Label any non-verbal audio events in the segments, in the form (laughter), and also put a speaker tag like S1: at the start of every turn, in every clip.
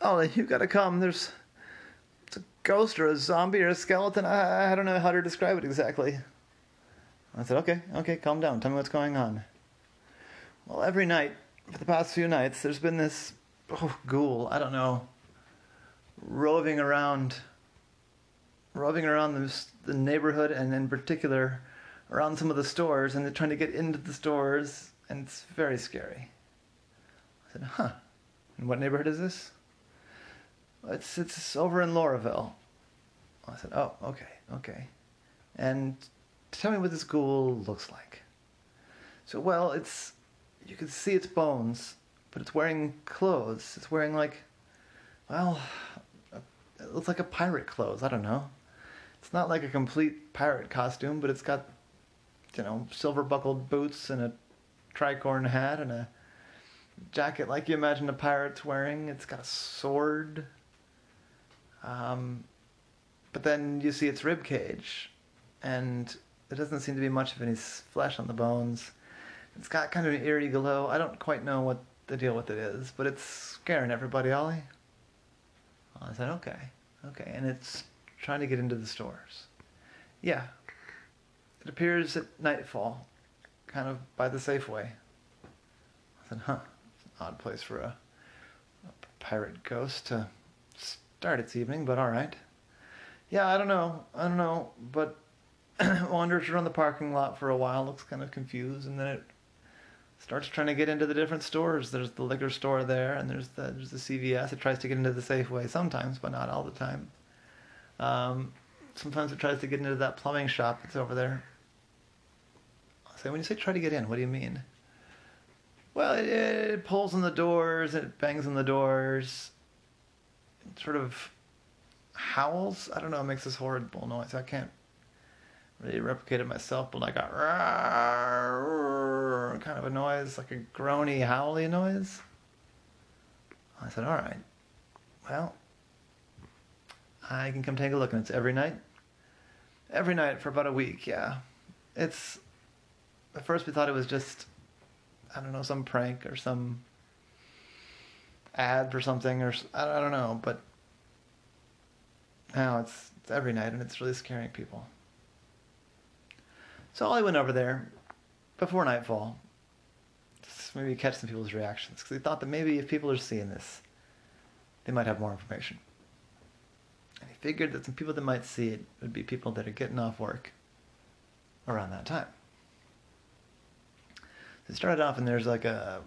S1: Ollie, you gotta come. There's it's a ghost or a zombie or a skeleton. I, I don't know how to describe it exactly. I said, okay, okay, calm down. Tell me what's going on. Well, every night for the past few nights, there's been this oh, ghoul. I don't know, roving around, roving around the, the neighborhood, and in particular around some of the stores, and they're trying to get into the stores, and it's very scary. I said, huh. And what neighborhood is this? It's it's over in Lauraville. I said, oh, okay, okay. And tell me what this ghoul looks like. So, well, it's you can see its bones, but it's wearing clothes. It's wearing like, well, it looks like a pirate clothes. I don't know. It's not like a complete pirate costume, but it's got, you know, silver buckled boots and a tricorn hat and a jacket like you imagine a pirate's wearing. It's got a sword. Um, but then you see its rib cage, and there doesn't seem to be much of any flesh on the bones. It's got kind of an eerie glow. I don't quite know what the deal with it is, but it's scaring everybody, Ollie. I said, okay, okay. And it's trying to get into the stores. Yeah. It appears at nightfall, kind of by the Safeway. I said, huh, it's an odd place for a, a pirate ghost to start its evening, but all right. Yeah, I don't know. I don't know, but (clears throat) wanders around the parking lot for a while, looks kind of confused, and then it starts trying to get into the different stores. There's the liquor store there, and there's the there's the CVS. It tries to get into the Safeway sometimes, but not all the time. Um, sometimes it tries to get into that plumbing shop that's over there. Say, when you say try to get in, what do you mean? Well, it, it pulls on the doors, it bangs on the doors, sort of howls. I don't know, it makes this horrible noise. I can't really replicate it myself, but like a kind of a noise, like a groany, howly noise. I said, all right, well, I can come take a look, and it's every night. Every night for about a week, yeah. It's at first we thought it was just I don't know some prank or some ad for something or I don't know, but now it's, it's every night and it's really scaring people. So I went over there before nightfall, just maybe catch some people's reactions because he thought that maybe if people are seeing this, they might have more information. And he figured that some people that might see it would be people that are getting off work around that time. So it started off and there's like a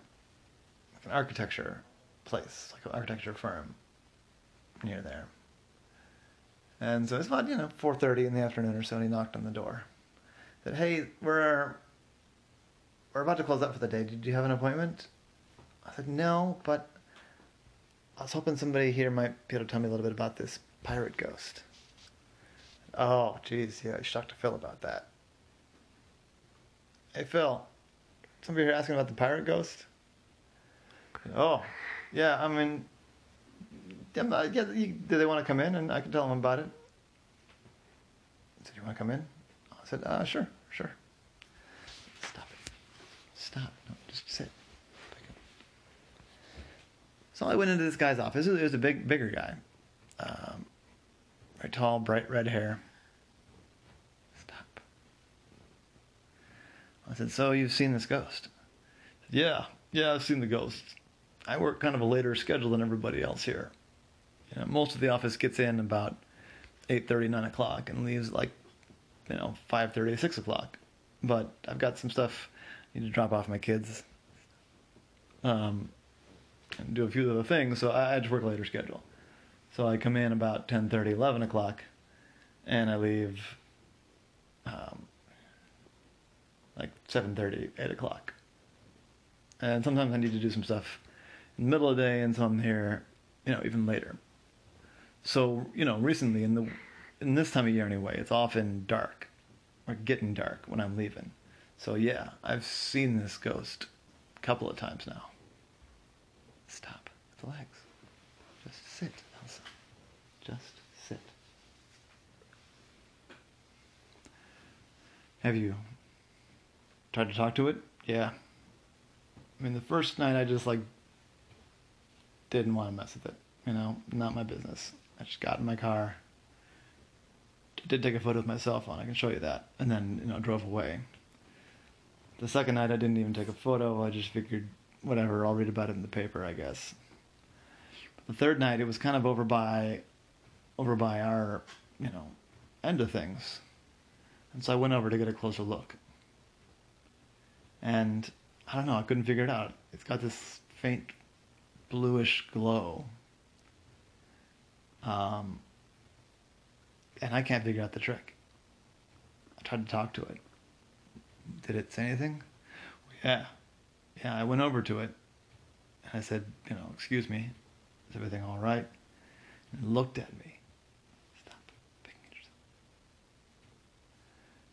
S1: like an architecture place, like an architecture firm near there. And so it's about, you know, 4.30 in the afternoon or so, and he knocked on the door. Said, hey, we're, we're about to close up for the day. Did you have an appointment? I said, no, but I was hoping somebody here might be able to tell me a little bit about this pirate ghost. Oh, geez, yeah, I shocked to Phil about that. Hey, Phil, somebody here asking about the pirate ghost? Oh, yeah, I mean, yeah, you, do they want to come in and I can tell them about it? I said, you want to come in? I said, uh, sure, sure. Stop it. Stop. No, just sit. So I went into this guy's office. It was a big, bigger guy. Um, very tall, bright red hair. Stop. I said, so you've seen this ghost? Said, yeah, yeah, I've seen the ghost. I work kind of a later schedule than everybody else here. You know, most of the office gets in about 8.30, 9 o'clock and leaves like, you know, 5.30, 6 o'clock. But I've got some stuff I need to drop off my kids um, and do a few other things, so I, just work a later schedule. So I come in about 10.30, 11 o'clock, and I leave um, like 7.30, 8 o'clock. And sometimes I need to do some stuff middle of the day and some here, you know, even later. So, you know, recently in the in this time of year anyway, it's often dark or getting dark when I'm leaving. So yeah, I've seen this ghost a couple of times now. Stop. Relax. Just sit, Elsa. Just sit. Have you tried to talk to it? Yeah. I mean, the first night I just like didn't want to mess with it. You know, not my business. I just got in my car. Did take a photo with my cell phone. I can show you that. And then, you know, drove away. The second night, I didn't even take a photo. I just figured, whatever, I'll read about it in the paper, I guess. The third night, it was kind of over by, over by our, you know, end of things. And so I went over to get a closer look. And I don't know, I couldn't figure it out. It's got this faint bluish glow. Um, and I can't figure out the trick. I tried to talk to it. Did it say anything? Yeah. Yeah, I went over to it and I said, you know, excuse me, is everything all right? And it looked at me. Stop picking yourself.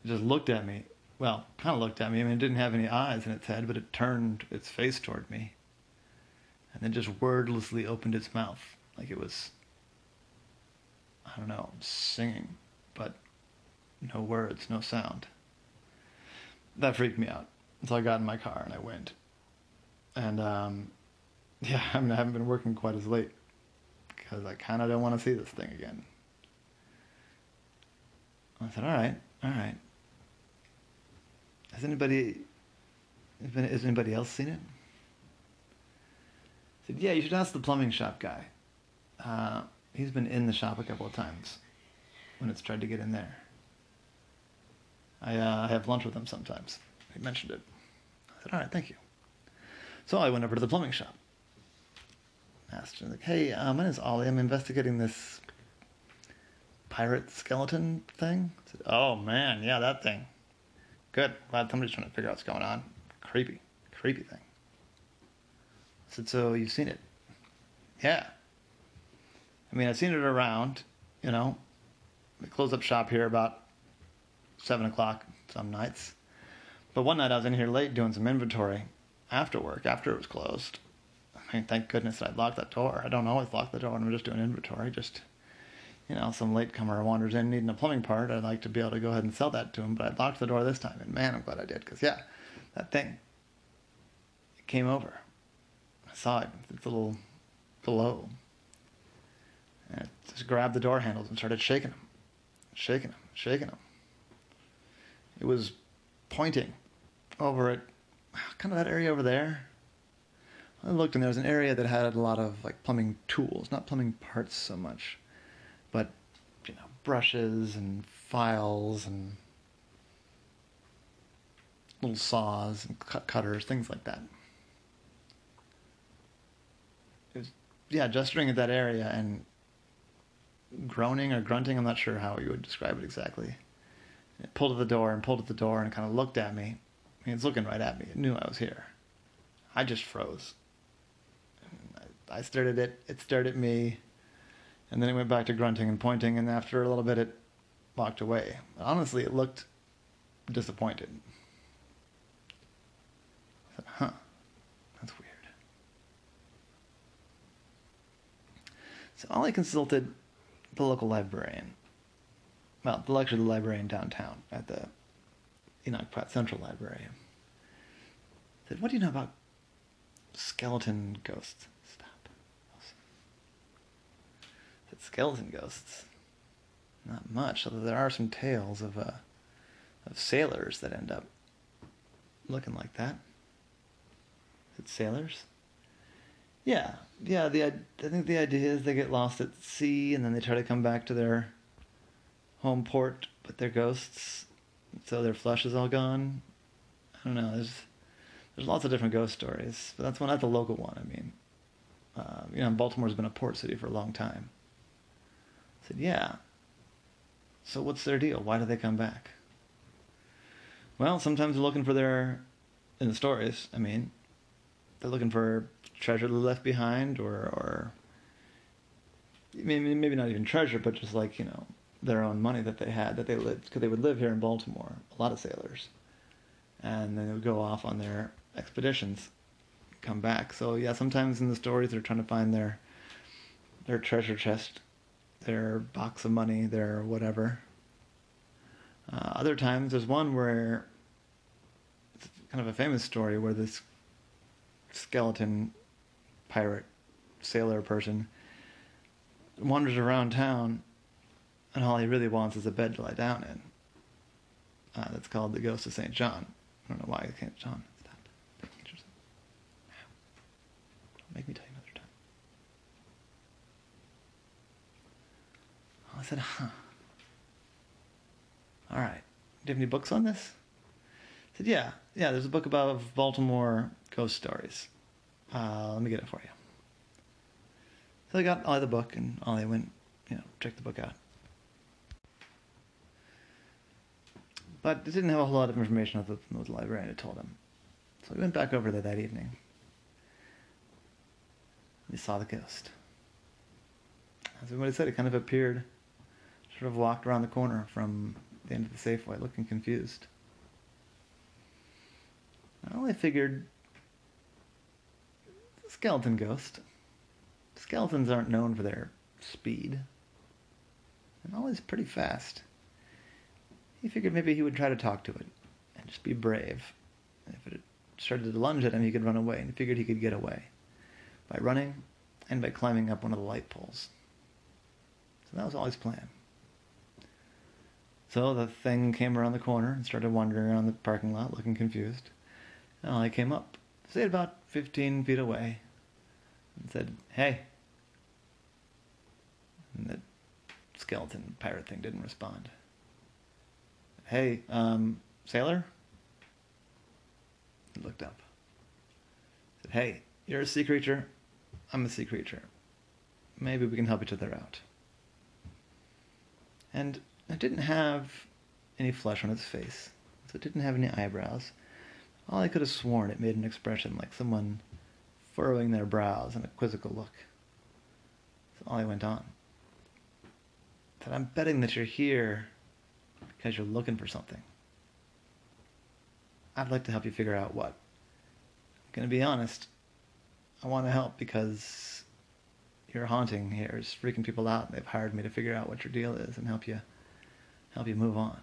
S1: It just looked at me. Well, kind of looked at me. I mean, it didn't have any eyes in its head, but it turned its face toward me. And then just wordlessly opened its mouth like it was, I don't know, singing, but no words, no sound. That freaked me out. So I got in my car and I went. And um, (laughs) yeah, I mean, I haven't been working quite as late because I kind of don't want to see this thing again. I said, all right, all right. Has anybody, has anybody else seen it? Said, yeah, you should ask the plumbing shop guy. Uh, he's been in the shop a couple of times when it's tried to get in there. I, uh, have lunch with him sometimes. He mentioned it. I said, all right, thank you. So I went over to the plumbing shop. Asked him, like, hey, uh, my name is Ollie. I'm investigating this pirate skeleton thing. I said, oh, man, yeah, that thing. Good. Glad somebody's trying to figure out what's going on. Creepy. Creepy thing. Said, so you've seen it? Yeah. I mean, I've seen it around, you know. We close up shop here about 7 o'clock some nights. But one night I was in here late doing some inventory after work, after it was closed. I mean, thank goodness I'd locked that door. I don't always lock the door when I'm just doing inventory. Just, you know, some latecomer wanders in needing a plumbing part. I'd like to be able to go ahead and sell that to him, but I locked the door this time. And man, I'm glad I did. Because, yeah, that thing, came over. I saw it. Its little below. And it just grabbed the door handles and started shaking them. Shaking them. Shaking them. It was pointing over at ah, kind of that area over there. I looked and there was an area that had a lot of like plumbing tools, not plumbing parts so much, but you know, brushes and files and little saws and cut cutters, things like that. It was yeah, gesturing at that area and groaning or grunting, I'm not sure how you would describe it exactly. It pulled at the door and pulled at the door and kind of looked at me. I mean, it's looking right at me. It knew I was here. I just froze. I stared at it. It stared at me. And then it went back to grunting and pointing. And after a little bit, it walked away. Honestly, it looked disappointed. I said, huh, that's weird. So Ollie consulted the local librarian well, the lecture the librarian downtown at the Enoch Pratt Central Library. Said, "What do you know about skeleton ghosts?" Stop. Said, "Skeleton ghosts." Not much, although there are some tales of uh, of sailors that end up looking like that. It sailors? Yeah, yeah. The I think the idea is they get lost at sea and then they try to come back to their home port, but they're ghosts, so their flesh is all gone. I don't know. There's there's lots of different ghost stories, but that's one. That's a local one. I mean, uh, you know, Baltimore's been a port city for a long time. I said, yeah. So what's their deal? Why do they come back? Well, sometimes they're looking for their, in the stories. I mean, they're looking for treasure left behind, or or maybe maybe not even treasure, but just like you know their own money that they had that they lived because they would live here in Baltimore. A lot of sailors, and then they would go off on their expeditions, come back. So yeah, sometimes in the stories they're trying to find their their treasure chest, their box of money, their whatever. Uh, other times there's one where it's kind of a famous story where this skeleton pirate sailor person wanders around town, and all he really wants is a bed to lie down in. Uh, that's called the Ghost of St. John. I don't know why St. John that. Interesting. Don't make me tell you another time. I said, huh. All right. Do you have any books on this? I said, yeah. Yeah, there's a book about Baltimore ghost stories. Uh, let me get it for you. So I got Ollie the book, and Ollie went, you know, check the book out. But it didn't have a whole lot of information other than what the librarian had told him. So we went back over there that evening. We saw the ghost. As everybody said, it kind of appeared, sort of walked around the corner from the end of the Safeway, looking confused. I only figured skeleton ghost. Skeletons aren't known for their speed. And always pretty fast. He figured maybe he would try to talk to it and just be brave. If it started to lunge at him, he could run away, and he figured he could get away by running and by climbing up one of the light poles. So that was all his plan. So the thing came around the corner and started wandering around the parking lot looking confused. And I came up, stayed about 15 feet away, and said, Hey. And the skeleton pirate thing didn't respond. Hey, um, sailor? He looked up. Said, Hey, you're a sea creature. I'm a sea creature. Maybe we can help each other out. And it didn't have any flesh on its face, so it didn't have any eyebrows. All I could have sworn it made an expression like someone furrowing their brows in a quizzical look. So Ollie went on. Said, I'm betting that you're here because you're looking for something. I'd like to help you figure out what. I'm going to be honest. I want to help because your haunting here is freaking people out. And they've hired me to figure out what your deal is and help you help you move on.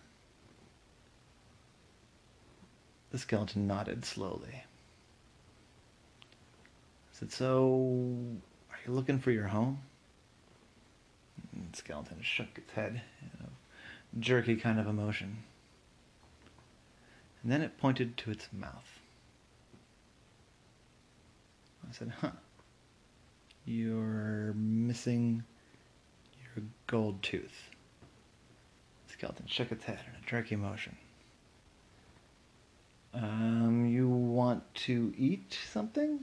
S1: The skeleton nodded slowly. Said, So, are you looking for your home? And skeleton shook its head in a jerky kind of emotion. And then it pointed to its mouth. I said, Huh. You're missing your gold tooth. The skeleton shook its head in a jerky motion. Um, you want to eat something?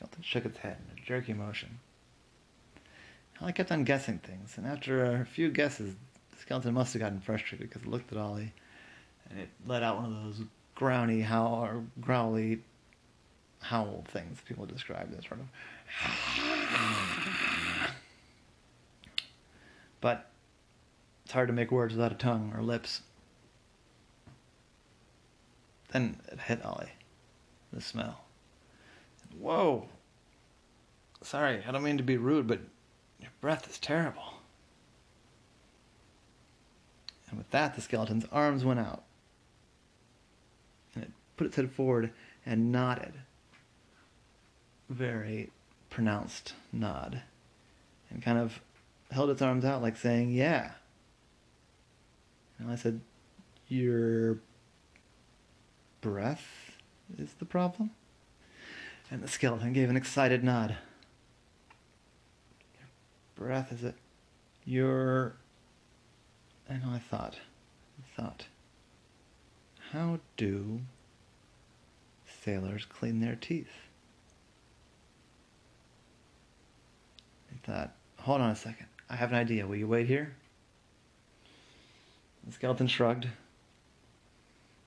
S1: The skeleton shook its head in a jerky motion. I kept on guessing things, and after a few guesses, the skeleton must have gotten frustrated because it looked at Ollie, and it let out one of those growly howl or growly howl things people describe as sort of. (laughs) But it's hard to make words without a tongue or lips. Then it hit Ollie. The smell. Whoa. Sorry, I don't mean to be rude, but your breath is terrible. And with that, the skeleton's arms went out. And it put its head forward and nodded. Very pronounced nod. And kind of held its arms out like saying, Yeah. And I said, Your breath is the problem? And the skeleton gave an excited nod. Breath is it? Your. I know, I thought. I thought. How do sailors clean their teeth? I thought, hold on a second. I have an idea. Will you wait here? The skeleton shrugged.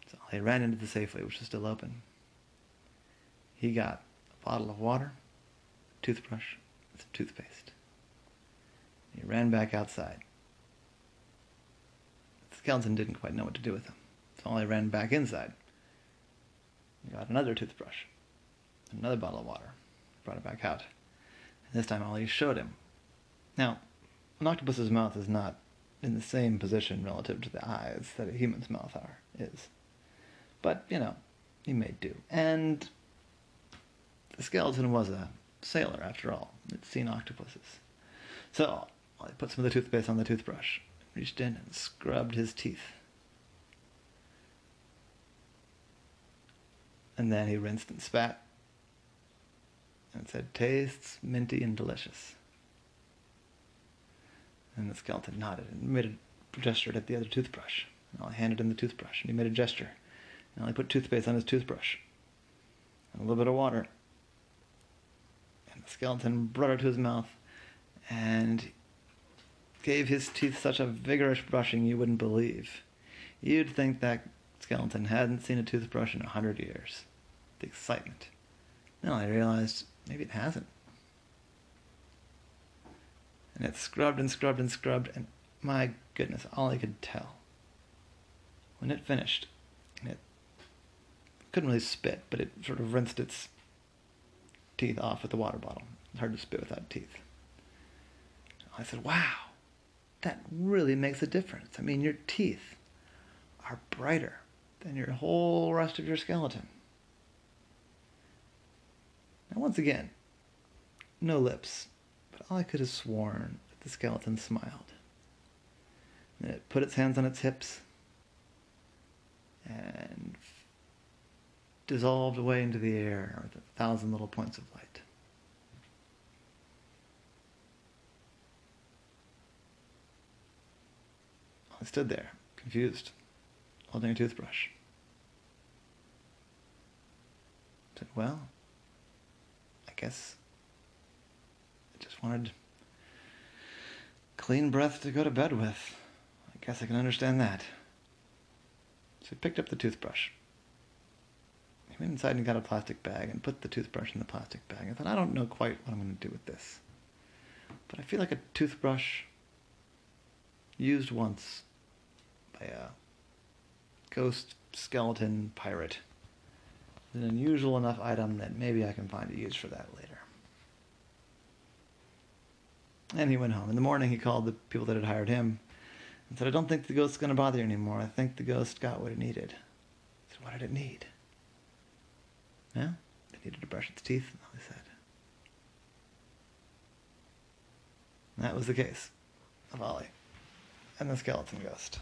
S1: So he ran into the Safeway, which was still open. He got bottle of water, toothbrush, and some toothpaste. He ran back outside. The skeleton didn't quite know what to do with him, so he ran back inside. He got another toothbrush, another bottle of water, brought it back out. And this time Ollie showed him. Now, an octopus's mouth is not in the same position relative to the eyes that a human's mouth are is. But, you know, he made do. And the skeleton was a sailor, after all. It's seen octopuses. So I put some of the toothpaste on the toothbrush, reached in and scrubbed his teeth. And then he rinsed and spat and said, Tastes minty and delicious. And the skeleton nodded and made a gesture at the other toothbrush. And I handed him the toothbrush, and he made a gesture. And I put toothpaste on his toothbrush and a little bit of water. Skeleton brought it to his mouth and gave his teeth such a vigorous brushing you wouldn't believe. You'd think that skeleton hadn't seen a toothbrush in a hundred years. The excitement. Now I realized maybe it hasn't. And it scrubbed and scrubbed and scrubbed, and my goodness, all I could tell. When it finished, it couldn't really spit, but it sort of rinsed its teeth off with the water bottle. It's hard to spit without teeth. I said, wow, that really makes a difference. I mean, your teeth are brighter than your whole rest of your skeleton. Now, once again, no lips, but all I could have sworn that the skeleton smiled. And it put its hands on its hips and dissolved away into the air with a thousand little points of light. I stood there, confused, holding a toothbrush. I said, well, I guess I just wanted clean breath to go to bed with. I guess I can understand that. So I picked up the toothbrush. Went inside and got a plastic bag and put the toothbrush in the plastic bag. I thought, I don't know quite what I'm going to do with this. But I feel like a toothbrush used once by a ghost skeleton pirate is an unusual enough item that maybe I can find a use for that later. And he went home. In the morning, he called the people that had hired him and said, I don't think the ghost's going to bother you anymore. I think the ghost got what it needed. I said, What did it need? Yeah, it needed to brush its teeth, they said. And that was the case of Ollie and the skeleton ghost.